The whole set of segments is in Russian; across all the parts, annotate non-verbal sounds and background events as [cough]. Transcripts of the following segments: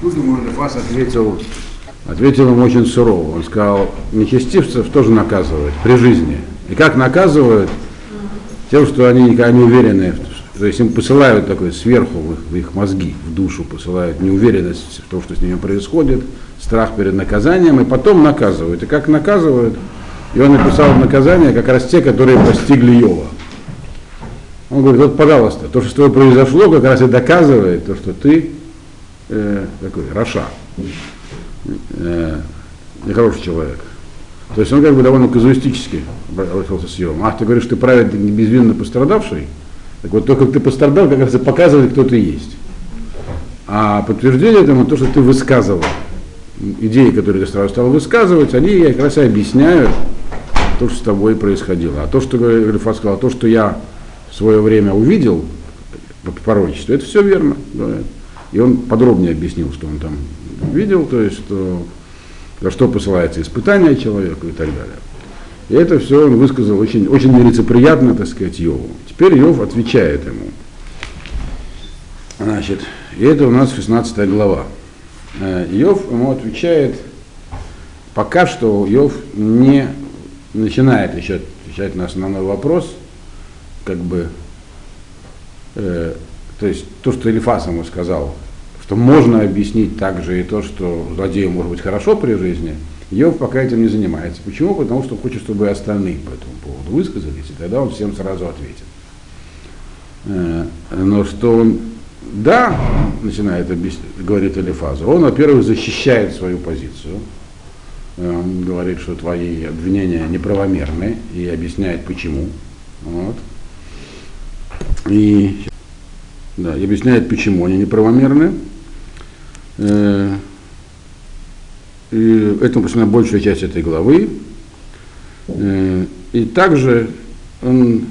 Тут ему Элифас ответил, ответил ему очень сурово. Он сказал, нечестивцев тоже наказывают при жизни. И как наказывают? Тем, что они никогда не уверены, то есть им посылают такой сверху в их, в их мозги, в душу посылают неуверенность в том, что с ними происходит, страх перед наказанием, и потом наказывают. И как наказывают, и он написал наказание как раз те, которые постигли Йова. Он говорит, вот пожалуйста, то, что с тобой произошло, как раз и доказывает то, что ты э, такой Раша, э, нехороший человек. То есть он как бы довольно казуистически обратился с Йовом. Ах, ты говоришь, ты праведник безвинно пострадавший? Так вот, только ты пострадал, как раз и показывает, кто ты есть. А подтверждение этому то, что ты высказывал. Идеи, которые ты сразу стал высказывать, они как раз и объясняют то, что с тобой происходило. А то, что Галифат сказал, то, что я в свое время увидел по пророчеству, это все верно. Говорят. И он подробнее объяснил, что он там видел, то есть, что, за что посылается испытание человеку и так далее. И это все он высказал очень, очень нелицеприятно, так сказать, Йову. Теперь Йов отвечает ему. Значит, и это у нас 16 глава. Э, Йов ему отвечает, пока что Йов не начинает еще отвечать на основной вопрос, как бы, э, то есть то, что Элифас ему сказал, что можно объяснить также и то, что злодею может быть хорошо при жизни, Йов пока этим не занимается. Почему? Потому что хочет, чтобы остальные по этому поводу высказались, и тогда он всем сразу ответит. Э, но что он, да, начинает объяснять, говорит Элифазу, он, во-первых, защищает свою позицию, э, он говорит, что твои обвинения неправомерны, и объясняет почему. Вот. И, да, и объясняет, почему они неправомерны. Э, и этому посвящена большая часть этой главы. Э, и также он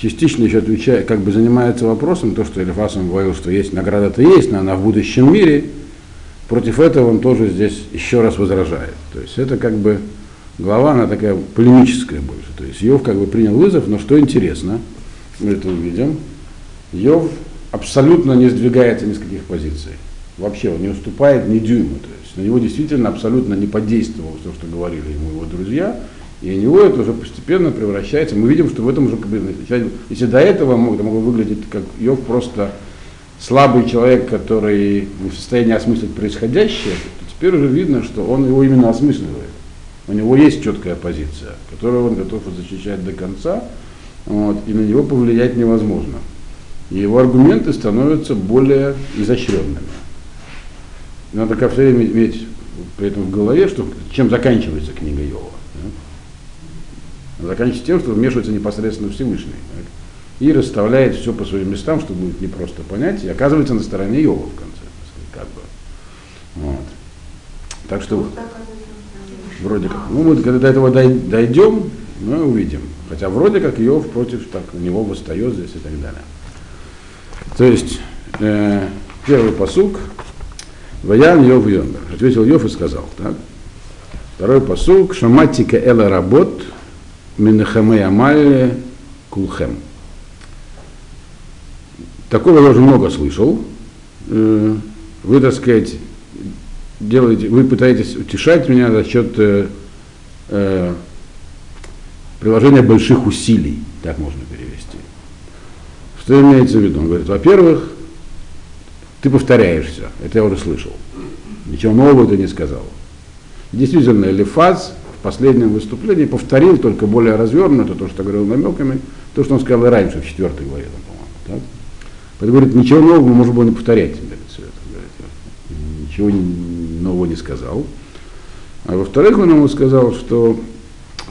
частично еще отвечает, как бы занимается вопросом, то, что Элифасом говорил, что есть награда-то есть, но она в будущем мире. Против этого он тоже здесь еще раз возражает. То есть это как бы глава, она такая полемическая больше. То есть Йов как бы принял вызов, но что интересно, мы это увидим, Йов абсолютно не сдвигается ни с каких позиций. Вообще он не уступает ни дюйма. То есть на него действительно абсолютно не подействовало то, что говорили ему его друзья, и у него это уже постепенно превращается. Мы видим, что в этом уже, если до этого мог, это могло выглядеть как Йов просто слабый человек, который не в состоянии осмыслить происходящее, то теперь уже видно, что он его именно осмысливает. У него есть четкая позиция, которую он готов защищать до конца, вот, и на него повлиять невозможно. И его аргументы становятся более изощренными. Надо как все время иметь при этом в голове, что, чем заканчивается книга Йова. Да? Заканчивается тем, что вмешивается непосредственно Всевышний. Так? И расставляет все по своим местам, чтобы будет непросто понять, и оказывается на стороне Йова в конце. Как бы. Вот. Так что вроде как. Ну, мы когда до этого дойдем, мы увидим. Хотя вроде как Йов против так, у него восстает здесь и так далее. То есть, э, первый посук, Ваян Йов Йомер. Ответил Йов и сказал, так? Второй посук, Шаматика Эла Работ, Минахаме Амале Кулхем. Такого я уже много слышал. Э, вы, так сказать, делаете, вы пытаетесь утешать меня за счет э, э, приложения больших усилий, так можно. Что имеется в виду? Он говорит, во-первых, ты повторяешься. Это я уже слышал. Ничего нового ты не сказал. Действительно, Элифаз в последнем выступлении повторил, только более развернуто, то, что говорил намеками, то, что он сказал и раньше, в четвертой главе, по-моему. Так? Поэтому говорит, ничего нового можно было не повторять. Говорит, все это, говорит, ничего нового не сказал. А во-вторых, он ему сказал, что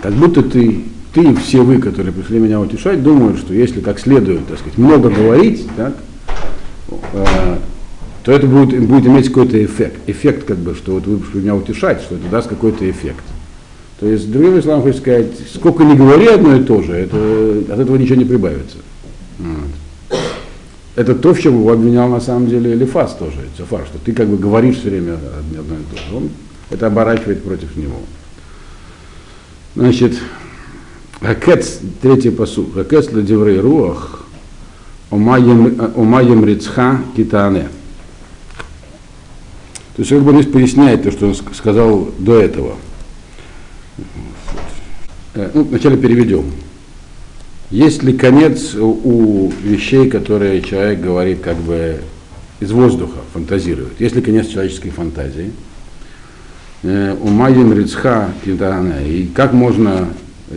как будто ты, ты все вы, которые пришли меня утешать, думают, что если как следует, так сказать, много говорить, так, э, то это будет, будет иметь какой-то эффект. Эффект, как бы, что вот вы пришли меня утешать, что это даст какой-то эффект. То есть, другими словами, хочу сказать, сколько не говори одно и то же, это, от этого ничего не прибавится. Вот. Это то, в чем его обвинял на самом деле Элифас тоже, Цефар, что ты как бы говоришь все время одно и то же. Он это оборачивает против него. Значит, Хакец, третий посуд. Хакец ладеврей руах, умаем рицха китане. То есть как бы здесь поясняет то, что он сказал до этого. Э, ну, вначале переведем. Есть ли конец у вещей, которые человек говорит как бы из воздуха, фантазирует? Есть ли конец человеческой фантазии? Э, у Майин Рицха и как можно,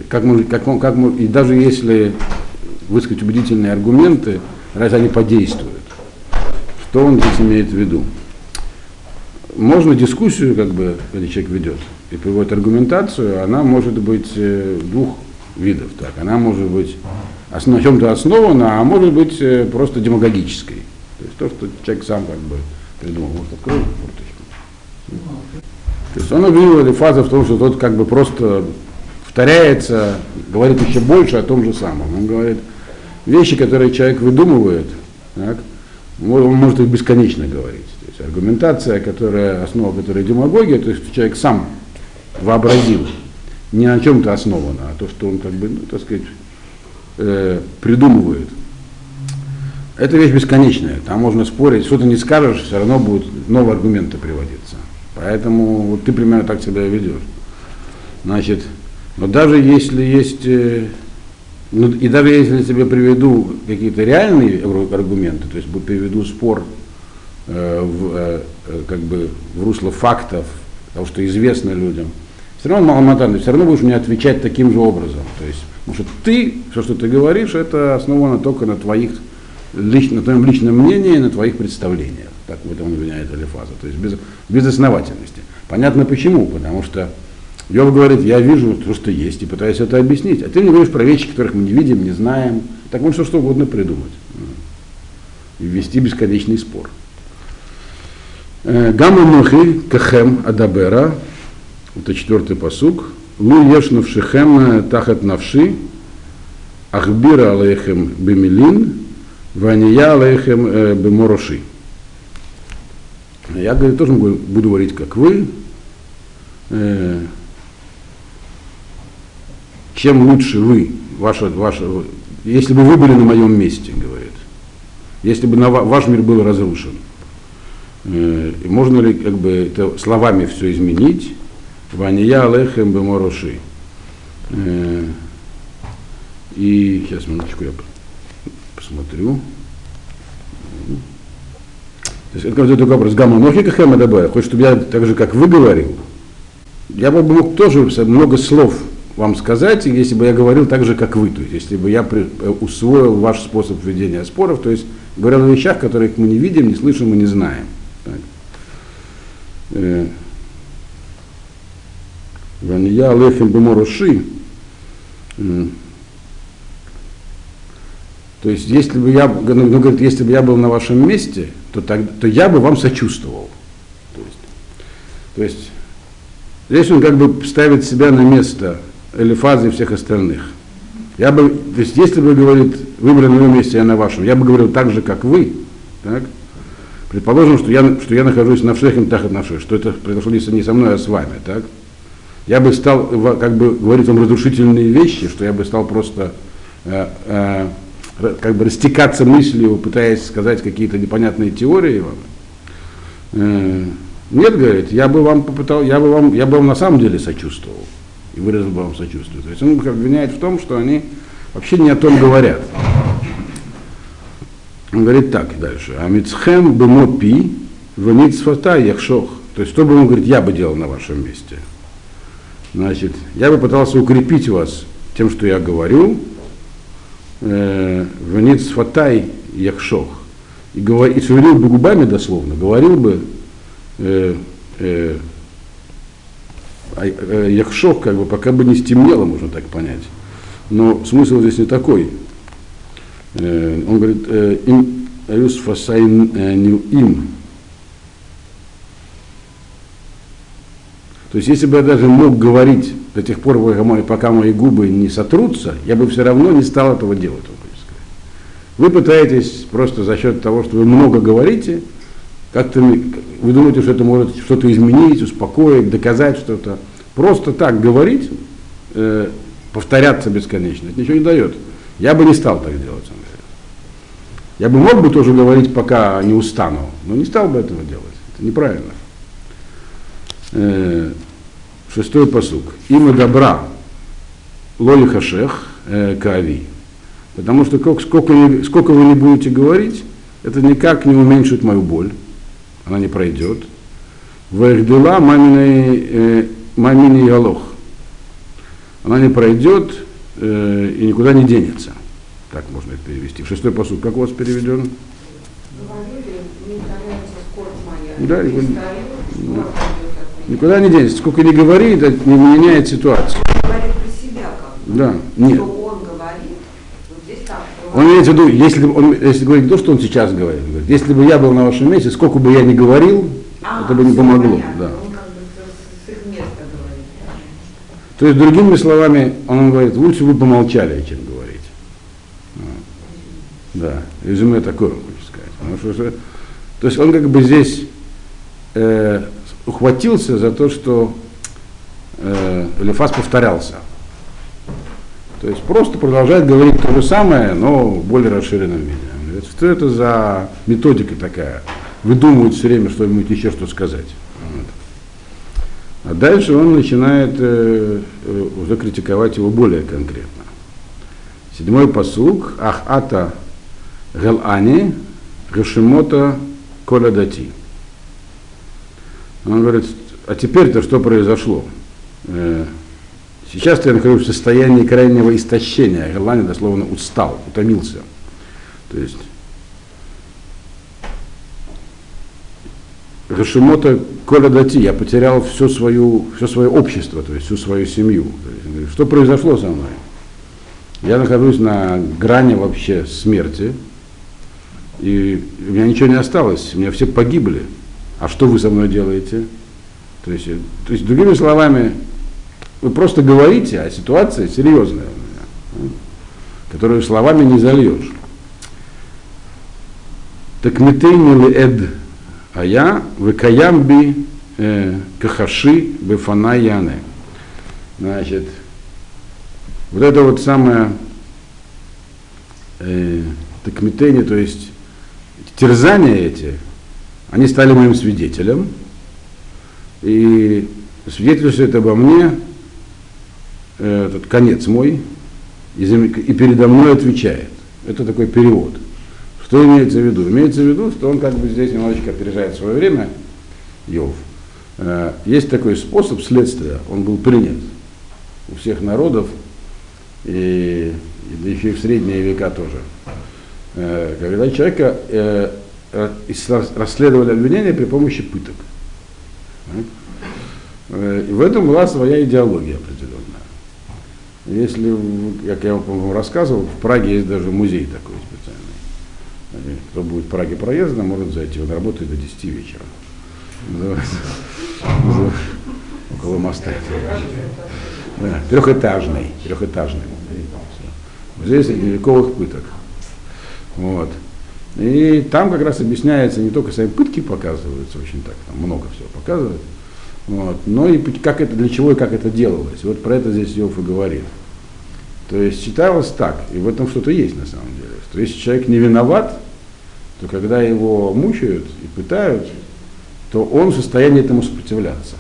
как, как, как, и даже если высказать убедительные аргументы, разве они подействуют? Что он здесь имеет в виду? Можно дискуссию, как бы, когда человек ведет и приводит аргументацию, она может быть э, двух видов. Так, она может быть на чем-то основана, а может быть э, просто демагогической. То есть то, что человек сам как бы придумал. Может, открою форточку. То есть он обвинил Элифаза в том, что тот как бы просто повторяется, говорит еще больше о том же самом. Он говорит, вещи, которые человек выдумывает, так, он может их бесконечно говорить. То есть аргументация, которая, основа которой демагогия, то есть человек сам вообразил, не на чем-то основано, а то, что он как бы, ну, так сказать, э, придумывает. Это вещь бесконечная, там можно спорить, что ты не скажешь, все равно будут новые аргументы приводиться. Поэтому вот ты примерно так себя ведешь. Значит, но даже если есть, э, ну, и даже если я тебе приведу какие-то реальные аргументы, то есть приведу спор э, в, э, э, как бы в русло фактов, того, что известно людям, все равно Маламатан, ты все равно будешь мне отвечать таким же образом. То есть, потому что ты, все, что ты говоришь, это основано только на твоих лично, на твоем личном мнении, на твоих представлениях. Так в этом обвиняет Алифаза. То есть без, без основательности. Понятно почему, потому что Йов говорит, я вижу то, что есть, и пытаюсь это объяснить. А ты мне говоришь про вещи, которых мы не видим, не знаем. Так можно что угодно придумать. И ввести бесконечный спор. Э, Гамма Мухи Кахем Адабера, это четвертый посук, Лу Ешнувшихем Тахат Навши, Ахбира Алейхем Бемилин, Вания Алейхем э, Бемороши. Я говорю, тоже буду говорить, как вы. Чем лучше вы, ваша, ваша, если бы вы были на моем месте, говорит, если бы на, ваш мир был разрушен, э, можно ли как бы это словами все изменить? Вания алехем бемороши. Э, и сейчас минуточку я посмотрю. То есть это такой вопрос. Гамма Нохика Хэма Хочет, чтобы я так же, как вы говорил, я бы мог тоже много слов вам сказать, если бы я говорил так же, как вы, то есть если бы я э, усвоил ваш способ ведения споров, то есть говорил о вещах, которых мы не видим, не слышим и не знаем. Э, Вания Лехем Беморуши. То есть, если бы я, ну, ну, говорит, если бы я был на вашем месте, то, так, то я бы вам сочувствовал. То есть, то есть, здесь он как бы ставит себя на место Элифаза и всех остальных. Я бы, то есть, если бы, говорит, выбрали на месте, я на вашем, я бы говорил так же, как вы, так? Предположим, что я, что я нахожусь на всех тахат наших, что это произошло не со мной, а с вами, так? Я бы стал, как бы, говорить вам разрушительные вещи, что я бы стал просто э, э, как бы растекаться мыслью, пытаясь сказать какие-то непонятные теории вам. Э, нет, говорит, я бы вам попытал, я бы вам, я бы вам на самом деле сочувствовал и выразил бы вам сочувствие. То есть он обвиняет в том, что они вообще не о том говорят. Он говорит так дальше. Амицхем бемопи ваницфата яхшох. То есть, что бы он говорит, я бы делал на вашем месте. Значит, я бы пытался укрепить вас тем, что я говорю, э, ваницфатай яхшох. И, говор, и шевелил бы губами дословно, говорил бы э, Э, Яхшов, как бы, пока бы не стемнело, можно так понять. Но смысл здесь не такой. Э, он говорит, э, им Аюс Фасайн им. То есть, если бы я даже мог говорить до тех пор, пока мои губы не сотрутся, я бы все равно не стал этого делать. Вы пытаетесь просто за счет того, что вы много говорите, как-то вы думаете, что это может что-то изменить, успокоить, доказать что-то. Просто так говорить, э, повторяться бесконечно, это ничего не дает. Я бы не стал так делать, сам Я бы мог бы тоже говорить, пока не устану, но не стал бы этого делать. Это неправильно. Э, шестой посук. Има добра лоли хашех э, кави. Потому что сколько, сколько вы не будете говорить, это никак не уменьшит мою боль. Она не пройдет. Вахдула маминой э, мамини галох. Она не пройдет э, и никуда не денется. Так можно это перевести. Шестой посуд, как у вас переведен? Да, никуда, никуда не денется. Сколько не говори, это не меняет ситуацию. Да, нет. Что он говорит, вот здесь так. Он имеется в виду, если, он, если говорить то, что он сейчас говорит, он говорит, если бы я был на вашем месте, сколько бы я ни говорил, А, это бы не помогло. понятно. Да. Бы говорит. То есть, другими словами, он говорит, лучше вы помолчали, чем говорить. Да, резюме такое, лучше сказать. Потому что, то есть он как бы здесь э, ухватился за то, что э, Элифаз повторялся. То есть просто продолжает говорить то же самое, но в более расширенном виде. Что это за методика такая? Выдумывают все время что-нибудь еще что сказать. Вот. А дальше он начинает э, э, уже критиковать его более конкретно. Седьмой посук. Ах ата галани гашимота коля дати. Он говорит, а теперь-то что произошло? Сейчас я нахожусь в состоянии крайнего истощения. Галани дословно устал, утомился. То есть Гашимота Коля Дати, я потерял все, свою, все свое общество, то есть всю свою семью. Есть, что произошло со мной? Я нахожусь на грани вообще смерти, и у меня ничего не осталось, у меня все погибли. А что вы со мной делаете? То есть, то есть другими словами, вы просто говорите, а ситуация серьезная у меня, э, которую словами не зальешь. Так метейни эд а я выкаямби э, кахаши бефана яны. Значит, вот это вот самое э, такметение, то есть терзания эти, они стали моим свидетелем. И свидетельствует обо мне этот конец мой, и, за- и передо мной отвечает. Это такой перевод. Что имеется в виду? Имеется в виду, что он как бы здесь немножечко опережает свое время, Йов. Э, Есть такой способ следствия, он был принят у всех народов, и, и еще и в средние века тоже. Э, Когда человека э, расследовали обвинения при помощи пыток. И в этом была своя идеология определенная. Если, в- как я вам рассказывал, в Праге есть даже музей такой специальный. Кто будет в Праге проездом, может зайти. Он работает до 10 вечера. Называется. [laughs] Около моста. Трехэтажный. Трехэтажный. Музей средневековых пыток. Вот. И там как раз объясняется, не только сами пытки показываются, очень так, там много всего показывают, вот, но и путь- как это, для чего и как это делалось. Вот про это здесь Иов и говорит. То есть считалось так, и в этом что-то есть на самом деле, что если человек не виноват, то когда его мучают и пытают, то он в состоянии этому сопротивляться.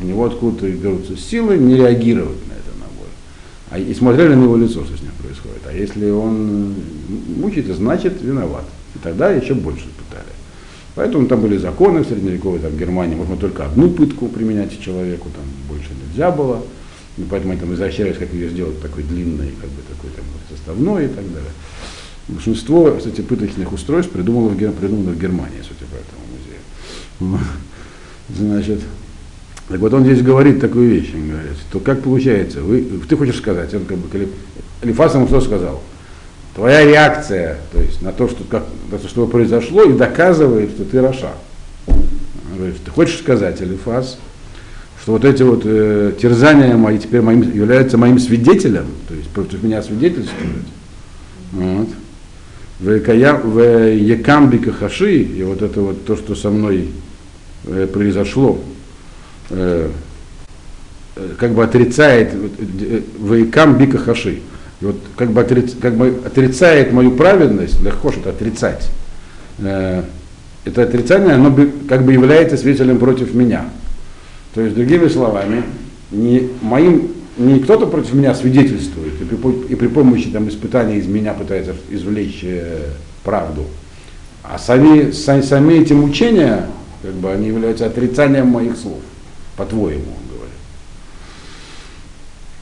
У него откуда-то берутся силы не реагировать на это на боль. А и смотрели на его лицо, что с ним происходит. А если он мучается, значит виноват. И тогда еще больше пытали. Поэтому там были законы в средневековой там, Германии, можно только одну пытку применять человеку, там больше нельзя было. И поэтому они там изощрялись, как ее сделать такой длинной, как бы такой там составной и так далее. Большинство, кстати, пыточных устройств придумано в, придумано в Германии, судя по этому музею. Значит, так вот он здесь говорит такую вещь, он говорит, то как получается, вы, ты хочешь сказать, он как бы, Алифас ему что сказал? Твоя реакция, то есть на то, что, как, на то, что произошло, и доказывает, что ты Раша. Ты хочешь сказать, Алифас, что вот эти вот э, терзания мои теперь моим, являются моим свидетелем, то есть против меня свидетельствуют. Вот. В Кая- в Якамби Кахаши, и вот это вот то, что со мной э, произошло, э, э, как бы отрицает вот, э, в Якамби Кахаши. И вот как бы, отриц, как бы отрицает мою праведность, легко что-то отрицать. Э, это отрицание, оно как бы является свидетелем против меня. То есть, другими словами, не, моим, не кто-то против меня свидетельствует и при, и при помощи там, испытаний из меня пытается извлечь э, правду, а сами, сами, сами эти мучения, как бы, они являются отрицанием моих слов, по-твоему, он говорит.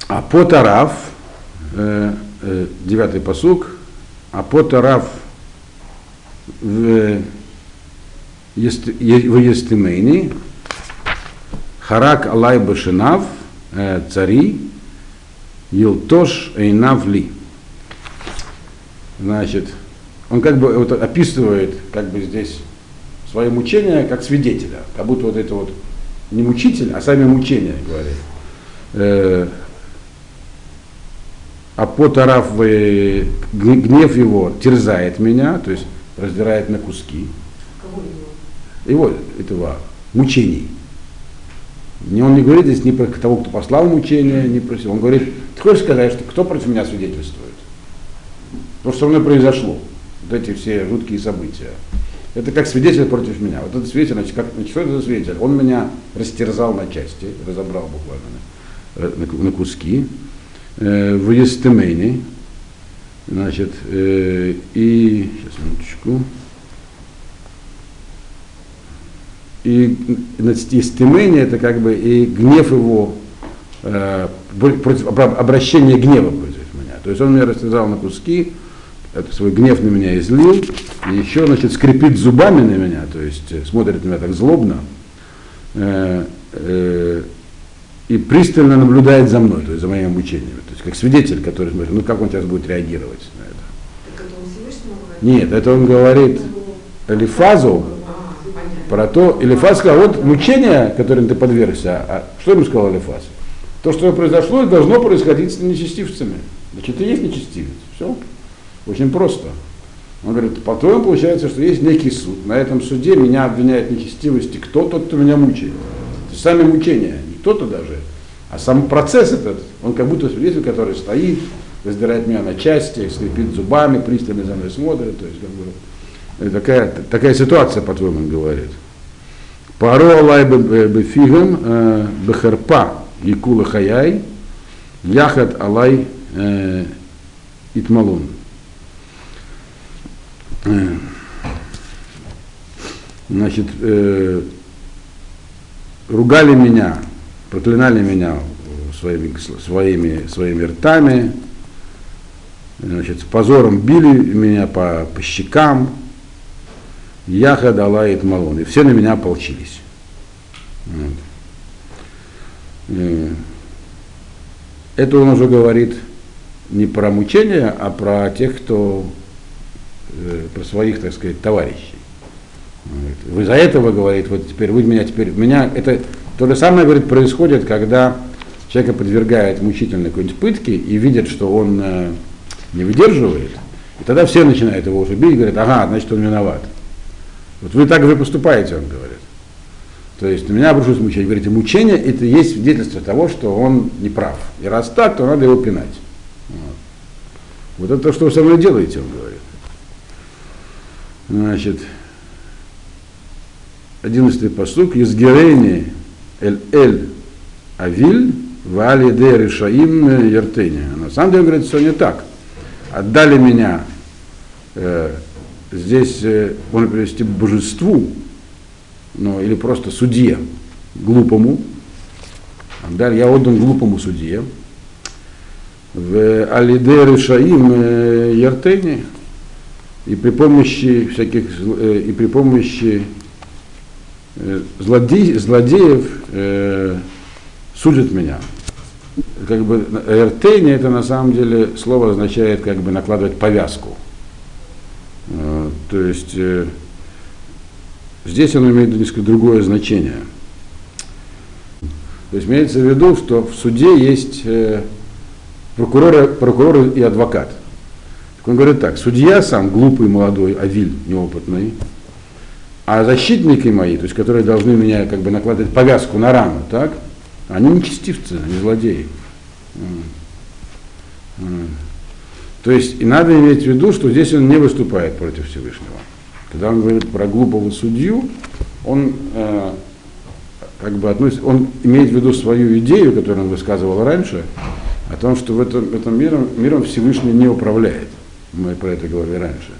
А по Тараф, девятый посук, а по Тараф в Естемейни, Харак Алай Башинав, э, цари, Елтош Эйнавли. Значит, он как бы вот описывает как бы здесь свое мучение как свидетеля, как будто вот это вот не мучитель, а сами мучения, говорит. А потараф гнев его терзает меня, то есть раздирает на куски. Кого его? Его, этого, мучений. Не, он не говорит здесь ни про того, кто послал мучения, ни про Он говорит, ты хочешь сказать, что кто против меня свидетельствует? То, что со мной произошло, вот эти все жуткие события. Это как свидетель против меня. Вот этот свидетель, значит, как, что это за свидетель? Он меня растерзал на части, разобрал буквально на, на, на куски, в Естемене, значит, э, и, сейчас, минуточку, и истемение это как бы и гнев его, э, против, обращение гнева против меня. То есть он меня растерзал на куски, свой гнев на меня излил, и еще, значит, скрипит зубами на меня, то есть э, смотрит на меня так злобно, э, э, и пристально наблюдает за мной, то есть за моими обучениями. То есть как свидетель, который смотрит, ну как он сейчас будет реагировать на это. Так это он Всевышнему говорит? Нет, это он говорит Элифазу, А, про то, Элифаз сказал, вот мучение, которым ты подвергся, а что ему сказал Элифаз? То, что произошло, должно происходить с нечестивцами. Значит, ты есть нечестивец. Все. Очень просто. Он говорит, по-твоему получается, что есть некий суд. На этом суде меня обвиняют в нечестивости. Кто тот, кто меня мучает? То есть сами мучения, не кто-то даже, а сам процесс этот, он как будто свидетель, который стоит, раздирает меня на части, скрипит зубами, пристально за мной смотрит. То есть, как бы, э, такая, такая ситуация, по-твоему, он говорит. Паро алай бефигам э, бехерпа якула хаяй, яхат алай э, итмалун. Э, Значит, э, ругали меня, проклинали меня своими, своими, своими ртами, значит, с позором били меня по, по щекам, Яха дала и Малон. И все на меня ополчились. Вот. Э, Это он уже говорит не про мучения, а про тех, кто э, про своих, так сказать, товарищей. Вы за этого, говорит, вот теперь вы меня теперь, меня, это то же самое, говорит, происходит, когда человека подвергает мучительной какой-нибудь пытке и видят, что он э, не выдерживает, и тогда все начинают его уже бить говорят, ага, значит он виноват. Вот вы так же поступаете, он говорит. То есть на меня обрушилось мучение. Говорите, мучение это есть свидетельство того, что он не прав. И раз так, то надо его пинать. Вот, вот это то, что вы со мной делаете, он говорит. Значит, одиннадцатый посук, Езгерени эль эль авиль вали де решаим ертени. На самом деле, говорит, все не так. Отдали меня э, здесь, э, можно привести божеству, ну, или просто судье, глупому. Отдали, я отдан глупому судье. В Алиде Решаим э, Ертени и при помощи всяких э, и при помощи злодей, злодеев э, судят меня. Как бы Ертени это на самом деле слово означает как бы накладывать повязку. Э, То есть э, здесь оно имеет несколько другое значение. То есть имеется в виду, что в суде есть э, прокурор, прокурор и адвокат. Так он говорит так, судья сам глупый, молодой, авиль, неопытный, а защитники мои, то есть которые должны меня как бы накладывать повязку на рану, так, они нечестивцы, они злодеи. То есть и надо иметь в виду, что здесь он не выступает против Всевышнего. Когда он говорит про глупого судью, он э, как бы относится, он имеет в виду свою идею, которую он высказывал раньше, о том, что в этом, этом миром, миром Всевышний не управляет. Мы про это говорили раньше.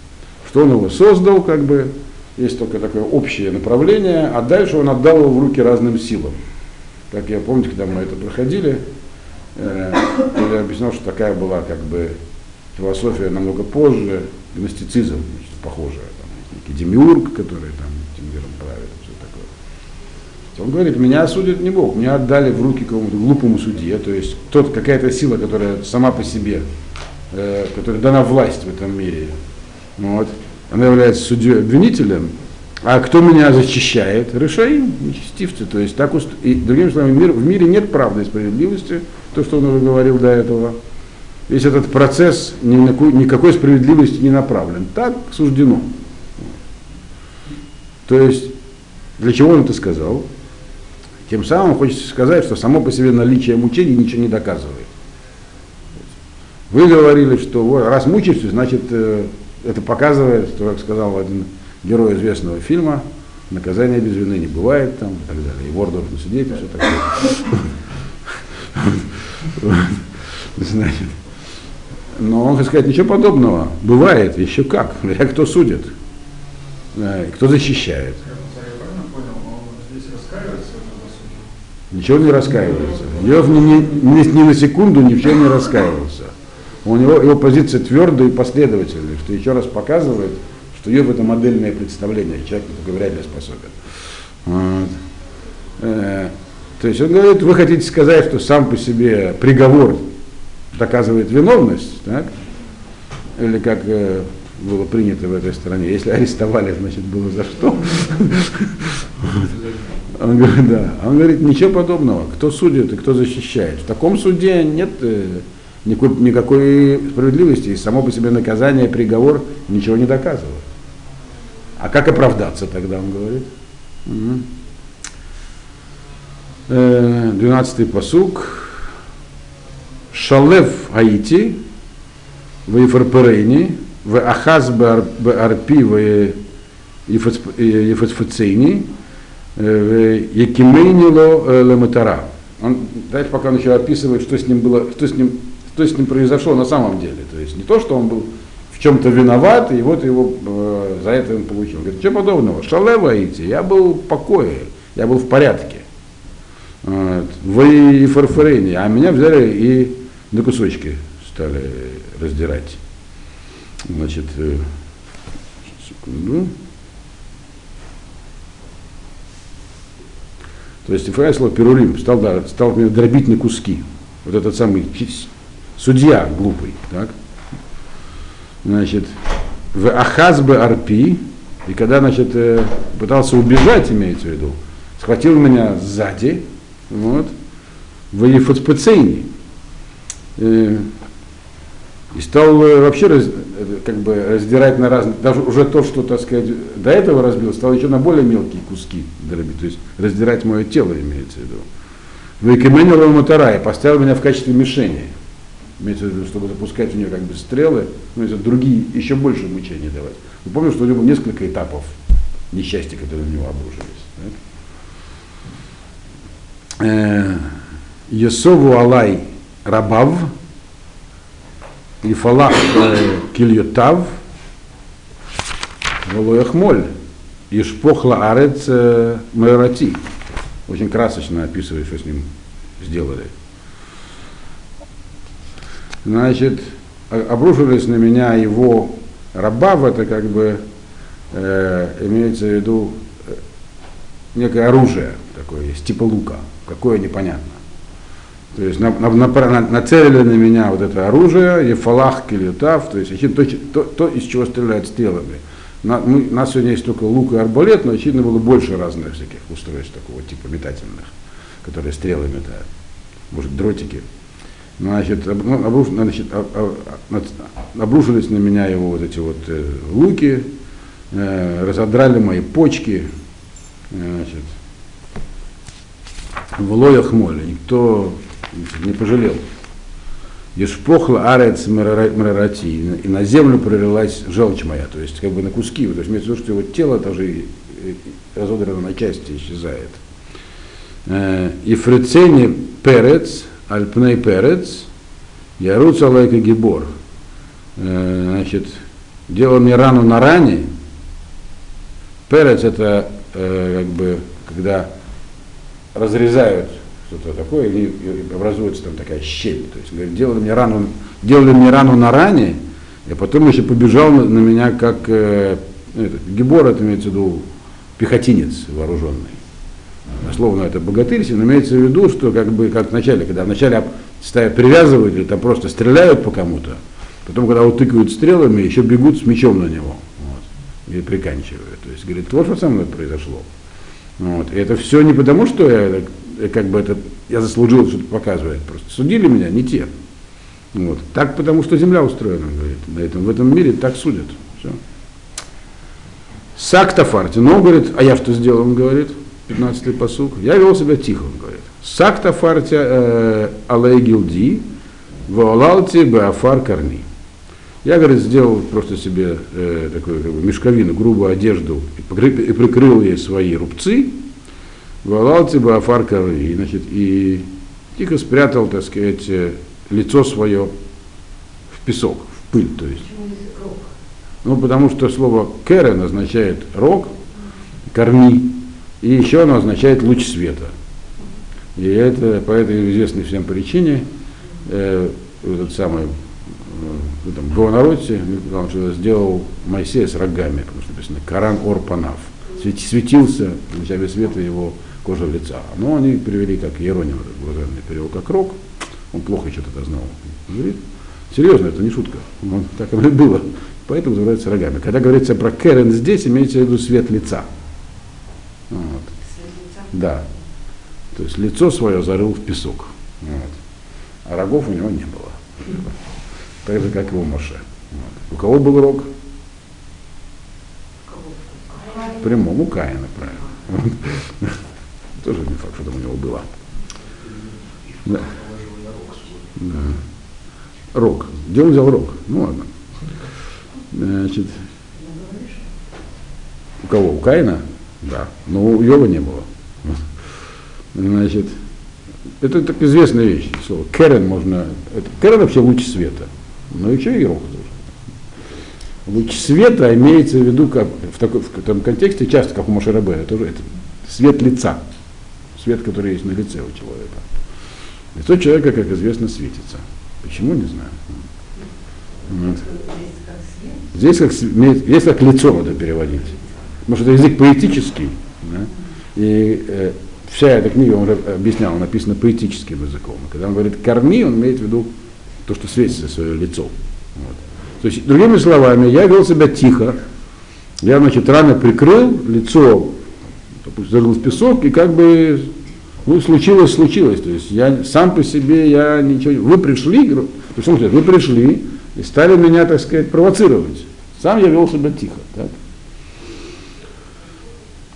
Что он его создал, как бы, есть только такое общее направление, а дальше он отдал его в руки разным силам. Как я помню, когда мы это проходили, э, я объяснял, что такая была как бы философия намного позже, гностицизм, значит, похожая, там, некий демиург, который там этим миром правит, все такое. Он говорит, меня осудит не Бог, меня отдали в руки какому-то глупому судье, то есть тот, какая-то сила, которая сама по себе, э, которая дана власть в этом мире, вот, она является судьей обвинителем, а кто меня защищает? Решаим, нечестивцы. То есть так уст... и другими словами, мир, в мире нет правды и справедливости, то, что он уже говорил до этого. Весь этот процесс ни на какой, никакой справедливости не направлен. Так суждено. То есть, для чего он это сказал? Тем самым хочется сказать, что само по себе наличие мучений ничего не доказывает. Вы говорили, что раз мучаешься, значит э, это показывает, что, как сказал один герой известного фильма, наказание без вины не бывает там и так далее. И вор должен сидеть и все такое. Значит, но он хочет сказать, ничего подобного. Бывает, еще как. Я кто судит, кто защищает. Ничего не раскаивается. Ни, ни, ни, ни на секунду ни в чем не раскаивался. У него его позиция твердая и последовательная, что еще раз показывает, что Йов это модельное представление, человек только вряд ли способен. Вот. Э, то есть он говорит, вы хотите сказать, что сам по себе приговор доказывает виновность, так? Или как э, было принято в этой стране, если арестовали, значит, было за что. Он говорит, да. Он говорит, ничего подобного. Кто судит и кто защищает. В таком суде нет э, никакой, никакой справедливости, и само по себе наказание, приговор ничего не доказывает. А как оправдаться тогда, он говорит? Двенадцатый посук. Шалев Аити, в Ефарперейни, в Ахаз Арпи, в Ефацфацейни, в Якимейнило Лематара. Он, дальше пока он еще описывает, что с ним было, что с ним, что с ним произошло на самом деле. То есть не то, что он был в чем-то виноват, и вот его э, за это он получил. Говорит, что подобного? Шалева Аити, я был в покое, я был в порядке. Вот. Вы и а меня взяли и на кусочки стали раздирать. Значит, э, секунду. То есть Ифраисло Перурим стал, да, стал меня дробить на куски. Вот этот самый судья глупый. Так? Значит, в Ахазбе Арпи, и когда, значит, э, пытался убежать, имеется в виду, схватил меня сзади, вот, в Ефацпецейни, и стал э, вообще раз, как бы раздирать на разные, даже уже то, что, так сказать, до этого разбил, стал еще на более мелкие куски дробить, то есть раздирать мое тело, имеется в виду. Выкаменил Матарай, поставил меня в качестве мишени, имеется в виду, чтобы запускать в нее как бы стрелы, ну, это другие, еще больше мучений давать. Вы помните, что у него несколько этапов несчастья, которые на него обрушились. Э, Есову Алай Рабав, Ифалах э, Кильютав, Волояхмоль, Ишпохла Арец э, Майорати. Очень красочно описывает, что с ним сделали. Значит, обрушились на меня его рабав, это как бы э, имеется в виду некое оружие такое есть, типа лука, какое непонятно. То есть на, на, на, нацелили на меня вот это оружие, ефалах килютав, то есть то, то, то, из чего стреляют стрелами. На, мы, у нас сегодня есть только лук и арбалет, но очевидно было больше разных всяких устройств такого типа метательных, которые стрелы метают. Может, дротики. Значит, ну, обруш, значит, обрушились на меня его вот эти вот э, луки, э, разодрали мои почки, значит, в лоях моли. Никто не пожалел. Ешпохла арец мрарати, и на землю пролилась желчь моя, то есть как бы на куски, то есть имеется в виду, что его тело тоже разодрано на части исчезает. Э, И фрицени перец, альпней перец, яруц алейка гибор. Э, Значит, делал мне рану на ране. Перец это э, как бы, когда разрезают что-то такое, и, образуется там такая щель. То есть, говорит, делали мне рану, делали мне рану на ране, и потом еще побежал на, на меня как э, это, гибор, это имеется в виду пехотинец вооруженный. Дословно это богатырь, но имеется в виду, что как бы как вначале, когда вначале привязывают или там просто стреляют по кому-то, потом, когда утыкают стрелами, еще бегут с мечом на него. Вот, и приканчивают. То есть, говорит, вот что со мной произошло. Вот. И это все не потому, что я э, как бы это, я заслужил, что-то показывает. Просто судили меня не те. Вот. Так потому, что земля устроена, говорит, на этом, в этом мире так судят. Все. Сактафарти. Но он говорит, а я что сделал, он говорит, 15-й посук. Я вел себя тихо, он говорит. Сактафарти э, алей гилди, ваолалти беафар карни. Я, говорит, сделал просто себе э, такую как бы, мешковину, грубую одежду и, покры- и прикрыл ей свои рубцы. Ваолалти беафар карни. Значит, и тихо спрятал, так сказать, э, лицо свое в песок, в пыль, то есть. Ну, потому что слово керен означает рог, корни, и еще оно означает луч света. И это по этой известной всем причине э, этот самый э, этом Гонороте, он сделал Моисея с рогами, потому что написано Коран Ор Панав. Свет- Светился начале света его кожа лица. Но они привели, как Ероним блаженный перевел, как рог. Он плохо что-то это знал. Говорит, серьезно, это не шутка. Он, так оно и было. Поэтому называется рогами. Когда говорится про Керен здесь, имеется в виду свет лица. Да. То есть лицо свое зарыл в песок. Вот. А рогов у него не было. Так же, как и у Моше. Вот. У кого был рог? Прямом, у Каина, правильно. Вот. Тоже не факт, что там у него было. Да. Да. Рог. Где он взял рог? Ну ладно. Значит, у кого? У Каина? Да. Но у Йова не было. Значит, это так известная вещь. Слово Керен можно. Это, Керен вообще луч света. Но еще и рог. Луч света имеется в виду, как в, такой, в этом контексте, часто, как у Машарабея, тоже это свет лица. Свет, который есть на лице у человека. Лицо человека, как известно, светится. Почему, не знаю. Вот. Здесь как. Здесь как, лицо надо переводить. Что это язык поэтический. да. И э, вся эта книга, он уже объяснял, написана поэтическим языком. И когда он говорит корни, он имеет в виду то, что светится свое лицо. Вот. То есть, другими словами, я вел себя тихо. Я, значит, рано прикрыл лицо, зарыл в песок, и как бы, ну, случилось, случилось. То есть я сам по себе, я ничего не... Вы пришли, то есть, вы пришли и стали меня, так сказать, провоцировать. Сам я вел себя тихо. Так?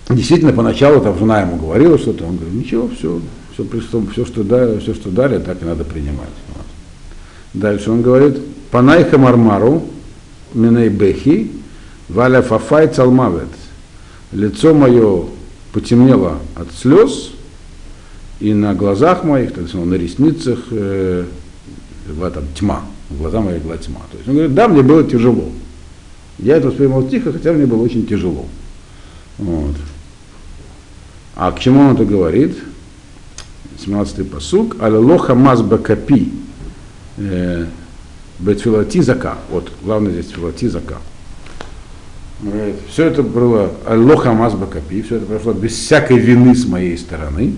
Действительно, поначалу там жена ему говорила что-то, он говорит, ничего, все, все, все, что, дали, все, что дали, так и надо принимать. Вот. Дальше он говорит, Панайха Мармару, Миней Бехи, Валя Фафай Цалмавет. Лицо мое потемнело от слез, и на глазах моих, так сказать, на ресницах э, была там тьма, глаза мои была тьма. То есть он говорит, да, мне было тяжело. Я это воспринимал тихо, хотя мне было очень тяжело. Вот. А к чему он это говорит? 17-й посук. Аллоха маз бакапи. э, Бетфилати зака. Вот, главное здесь филати зака. Все это было аллоха маз бакапи. Все это прошло без всякой вины с моей стороны.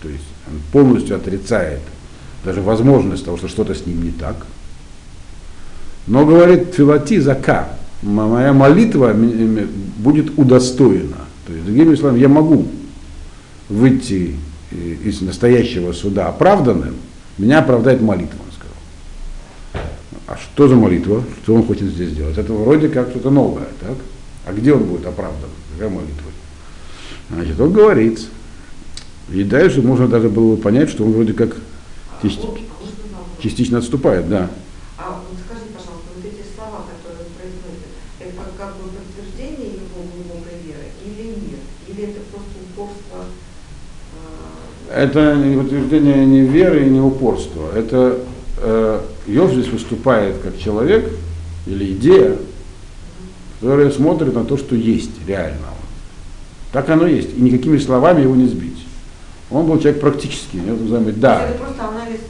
То есть он полностью отрицает даже возможность того, что что-то с ним не так. Но говорит филати зака. Моя молитва будет удостоена. То есть, другими словами, я могу выйти из настоящего суда оправданным, меня оправдает молитва, он сказал. А что за молитва? Что он хочет здесь сделать? Это вроде как что-то новое, так? А где он будет оправдан? Какая молитва? Значит, он говорит. И дальше можно даже было бы понять, что он вроде как части- он- он сказал, частично отступает, да. А вот скажи, пожалуйста, вот эти слова, которые он произносит, это как бы подтверждение его глубокой веры или нет? Или это просто упорство э, Это не утверждение не веры и не упорства. Это э, Йов здесь выступает как человек или идея, которая смотрит на то, что есть реально. Так оно есть. И никакими словами его не сбить. Он был человек практический. Я вот знаю, да,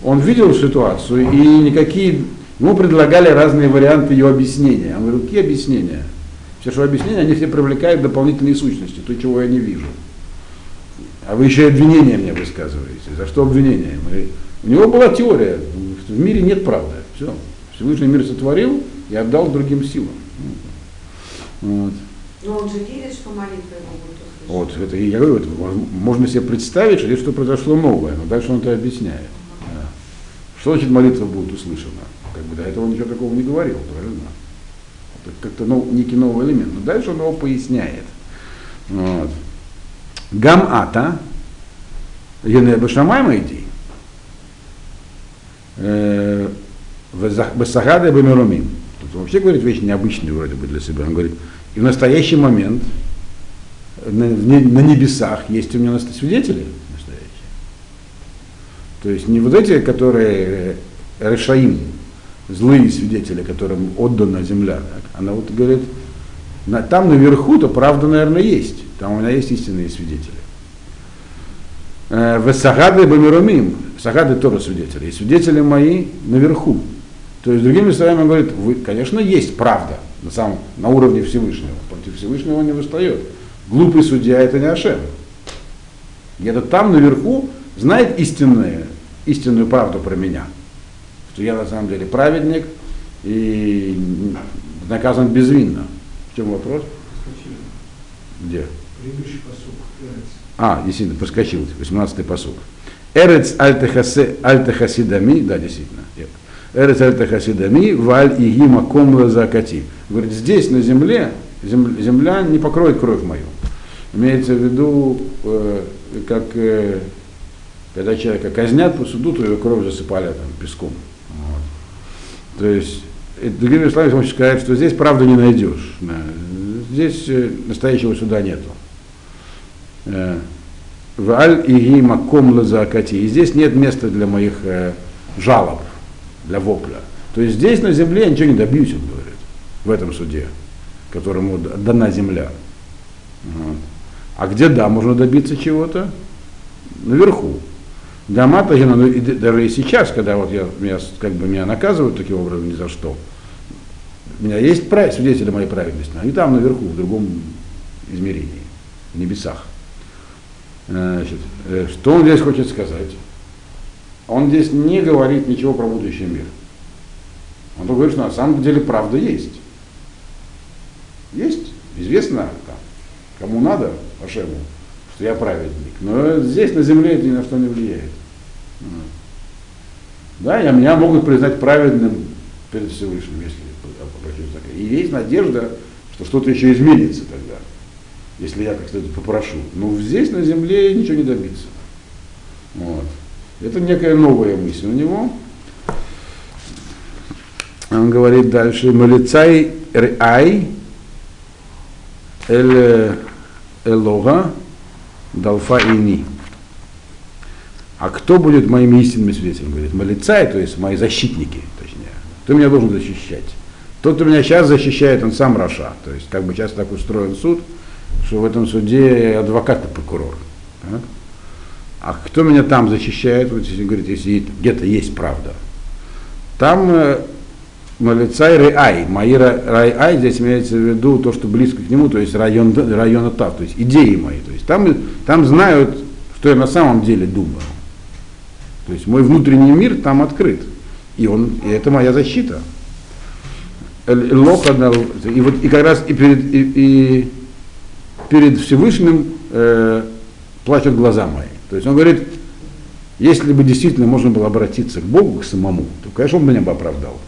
он видел ситуацию, и никакие, ему предлагали разные варианты ее объяснения. Он говорил, какие объяснения? Все, что объяснения, они все привлекают дополнительные сущности, то, чего я не вижу. А вы еще и обвинения мне высказываете. За что обвинения? Мы- У него была теория, в мире нет правды. Все. Всевышний мир сотворил и отдал другим силам. Вот. Но он же верит, что будет услышана. Вот, это, я говорю, это можно- себе представить, что здесь что произошло новое, но дальше он это объясняет. Да. Что значит молитва будет услышана? Как бы до этого ничего такого не говорил, правильно? Это как-то нов- некий новый элемент. Но дальше он его поясняет. Вот. Гам-ата, Башамай идей, Басагада Бамирумим. Тут вообще говорит вещи необычные вроде бы для себя. Он говорит, и в настоящий момент на, на небесах есть у меня свидетели настоящие. То есть не вот эти, которые э, решаим, злые свидетели, которым отдана земля. так. Она вот говорит, на- там наверху-то правда, наверное, есть. Там у меня есть истинные свидетели. Э, В Сагады Бамирумим, Сагады тоже свидетели, и свидетели мои наверху. То есть, другими словами, он говорит, вы, конечно, есть правда на, самом, на уровне Всевышнего. Против Всевышнего он не восстает. Глупый судья это не Ашем. Где-то там наверху знает истинное, истинную правду про меня. Что я на самом деле праведник и наказан безвинно. В чем вопрос? Где? Предыдущий посук. А, действительно, проскочил, 18-й посук. Эрец альтахасидами, да, действительно. Эрец альтахасидами, валь и гима комла закати. Говорит, здесь на земле зем- земля не покроет кровь мою. Имеется в виду, э, как э, когда человека казнят по суду, то его кровь засыпали там, песком. Вот. То есть, другими словами, он сказать, что здесь правды не найдешь. Здесь э, настоящего суда нету. Э, Валь и гима ком лазакати. И здесь нет места для моих э, жалоб, для вопля. То есть здесь на земле я ничего не добьюсь, он говорит, в этом суде, которому дана земля. Вот. А где да, можно добиться чего-то? Наверху. Дома-то я, ну, даже и сейчас, когда вот я, меня, как бы меня наказывают таким образом ни за что, у меня есть прав- свидетели моей праведности, но они там наверху, в другом измерении, в небесах. Значит, э, что он здесь хочет сказать? Он здесь не говорит ничего про будущий мир. Он только говорит, что на самом деле правда есть. Есть, известно там, кому надо, Ашему, что я праведник. Но здесь на земле это ни на что не влияет. Да, и меня могут признать праведным перед Всевышним, если обращусь так. И есть надежда, что что-то еще изменится тогда, если я как следует попрошу. Но здесь на земле ничего не добиться. Вот. Это некая новая мысль у него. Он говорит дальше, Малицай Ай Эль Элога Далфа Ини. А кто будет моими истинными свидетелями? Говорит, Малицай, то есть мои защитники, точнее. Кто меня должен защищать? Тот, кто меня сейчас защищает, он сам Раша. То есть, как бы сейчас так устроен суд, что в этом суде адвокат и прокурор. Так? А кто меня там защищает, вот если говорит, если где-то есть правда. Там э, Малицай Рай, мои Рай Ай, здесь имеется в виду то, что близко к нему, то есть район, район Тав, то есть идеи мои. То есть там, там знают, что я на самом деле думаю. То есть мой внутренний мир там открыт. И, он, и это моя защита. И, вот, и как раз и перед, и, и перед Всевышним э, плачут глаза мои. То есть он говорит, если бы действительно можно было обратиться к Богу, к самому, то, конечно, он меня бы оправдал.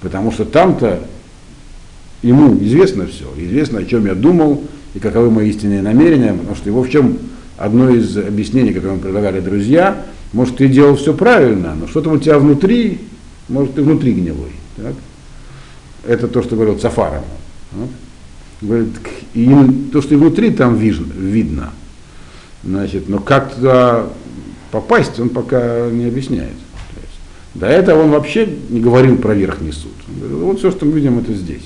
Потому что там-то ему известно все, известно, о чем я думал и каковы мои истинные намерения, потому что его в чем одно из объяснений, которое мы предлагали друзья, может, ты делал все правильно, но что-то у тебя внутри, может, ты внутри гнилой. Так? Это то, что говорил Цафаром. Вот. Говорит, и то, что и внутри там видно. Значит, но как туда попасть, он пока не объясняет. Есть, до этого он вообще не говорил про верхний суд. Он говорил, вот все, что мы видим, это здесь.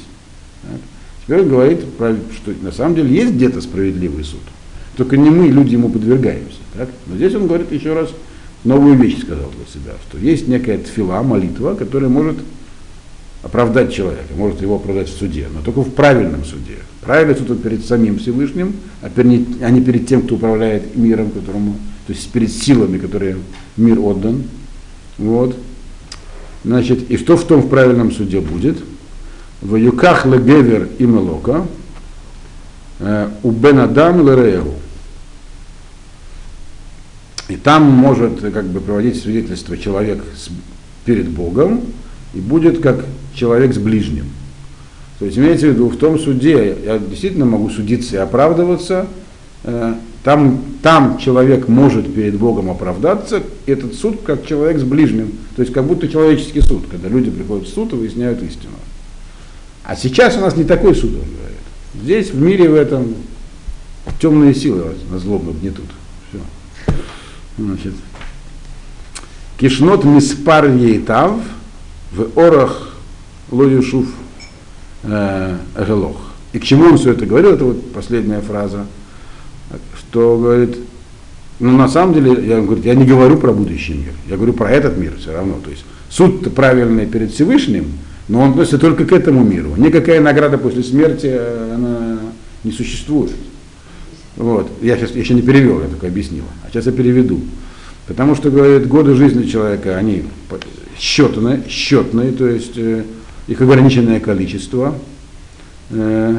Теперь он говорит, что на самом деле есть где-то справедливый суд. Только не мы, люди, ему подвергаемся. Так? Но здесь он говорит еще раз новую вещь, сказал для себя, что есть некая тфила, молитва, которая может оправдать человека, может его оправдать в суде, но только в правильном суде. Правильный суд перед самим Всевышним, а, перед, а не перед тем, кто управляет миром, которому, то есть перед силами, которые мир отдан. Вот. Значит, и что в том в правильном суде будет? В юках легевер и мелока, э, у бенадам лерееву. И там может как бы проводить свидетельство человек перед Богом и будет как человек с ближним. То есть имеется в виду, в том суде я действительно могу судиться и оправдываться, э, там, там человек может перед Богом оправдаться, этот суд как человек с ближним, то есть как будто человеческий суд, когда люди приходят в суд и выясняют истину. А сейчас у нас не такой суд, он говорит. Здесь в мире в этом темные силы на злобно гнетут. Все. Значит, Кишнот миспар ейтав в орах лоюшув гелох. И к чему он все это говорил, это вот последняя фраза, что говорит, ну на самом деле, я, говорю, я не говорю про будущий мир, я говорю про этот мир все равно. То есть суд правильный перед Всевышним, но он относится только к этому миру. Никакая награда после смерти она не существует. Вот. Я сейчас еще не перевел, я только объяснил. А сейчас я переведу. Потому что, говорит, годы жизни человека, они счетные, счетные, то есть э, их ограниченное количество, э,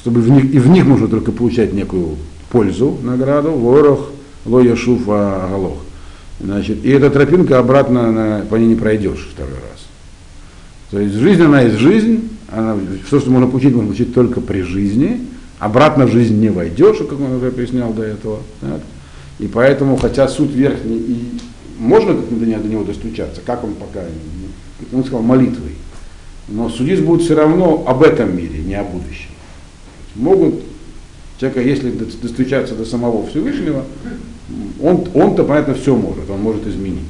чтобы в них, и в них можно только получать некую пользу, награду, ворох, лояшуф, агалох. Значит, и эта тропинка обратно на, по ней не пройдешь второй раз. То есть жизнь, она есть жизнь, она, все, что можно получить, можно получить только при жизни, обратно в жизнь не войдешь, как он уже объяснял до этого. Так? И поэтому, хотя суд верхний, и можно как-то до него достучаться, как он пока, он сказал, молитвой. Но судить будут все равно об этом мире, не о будущем. Могут человека, если достучаться до самого Всевышнего, он, он-то, понятно, все может, он может изменить.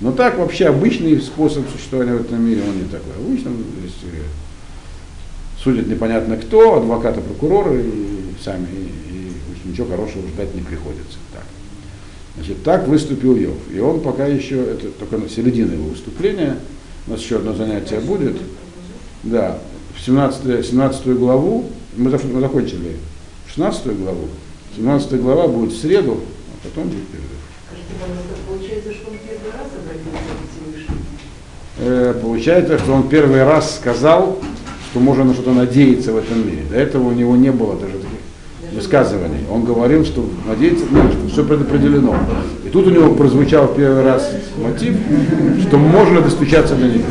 Но так вообще обычный способ существования в этом мире, он не такой. Обычно есть, судят непонятно кто, адвокаты, прокуроры и сами, и, и ничего хорошего ждать не приходится. Так. Значит, так выступил Йов. И он пока еще, это только на середине его выступления, у нас еще одно занятие будет. Да, в 17, 17 главу, мы, мы закончили 16 главу, 17 глава будет в среду, а потом будет перерыв. Получается, что он первый раз обратился к Всевышнему? Э, получается, что он первый раз сказал, что можно на что-то надеяться в этом мире. До этого у него не было даже таких высказываний. Он говорил, что надеяться, нет, что все предопределено. И тут у него прозвучал первый раз мотив, что можно достучаться до небес.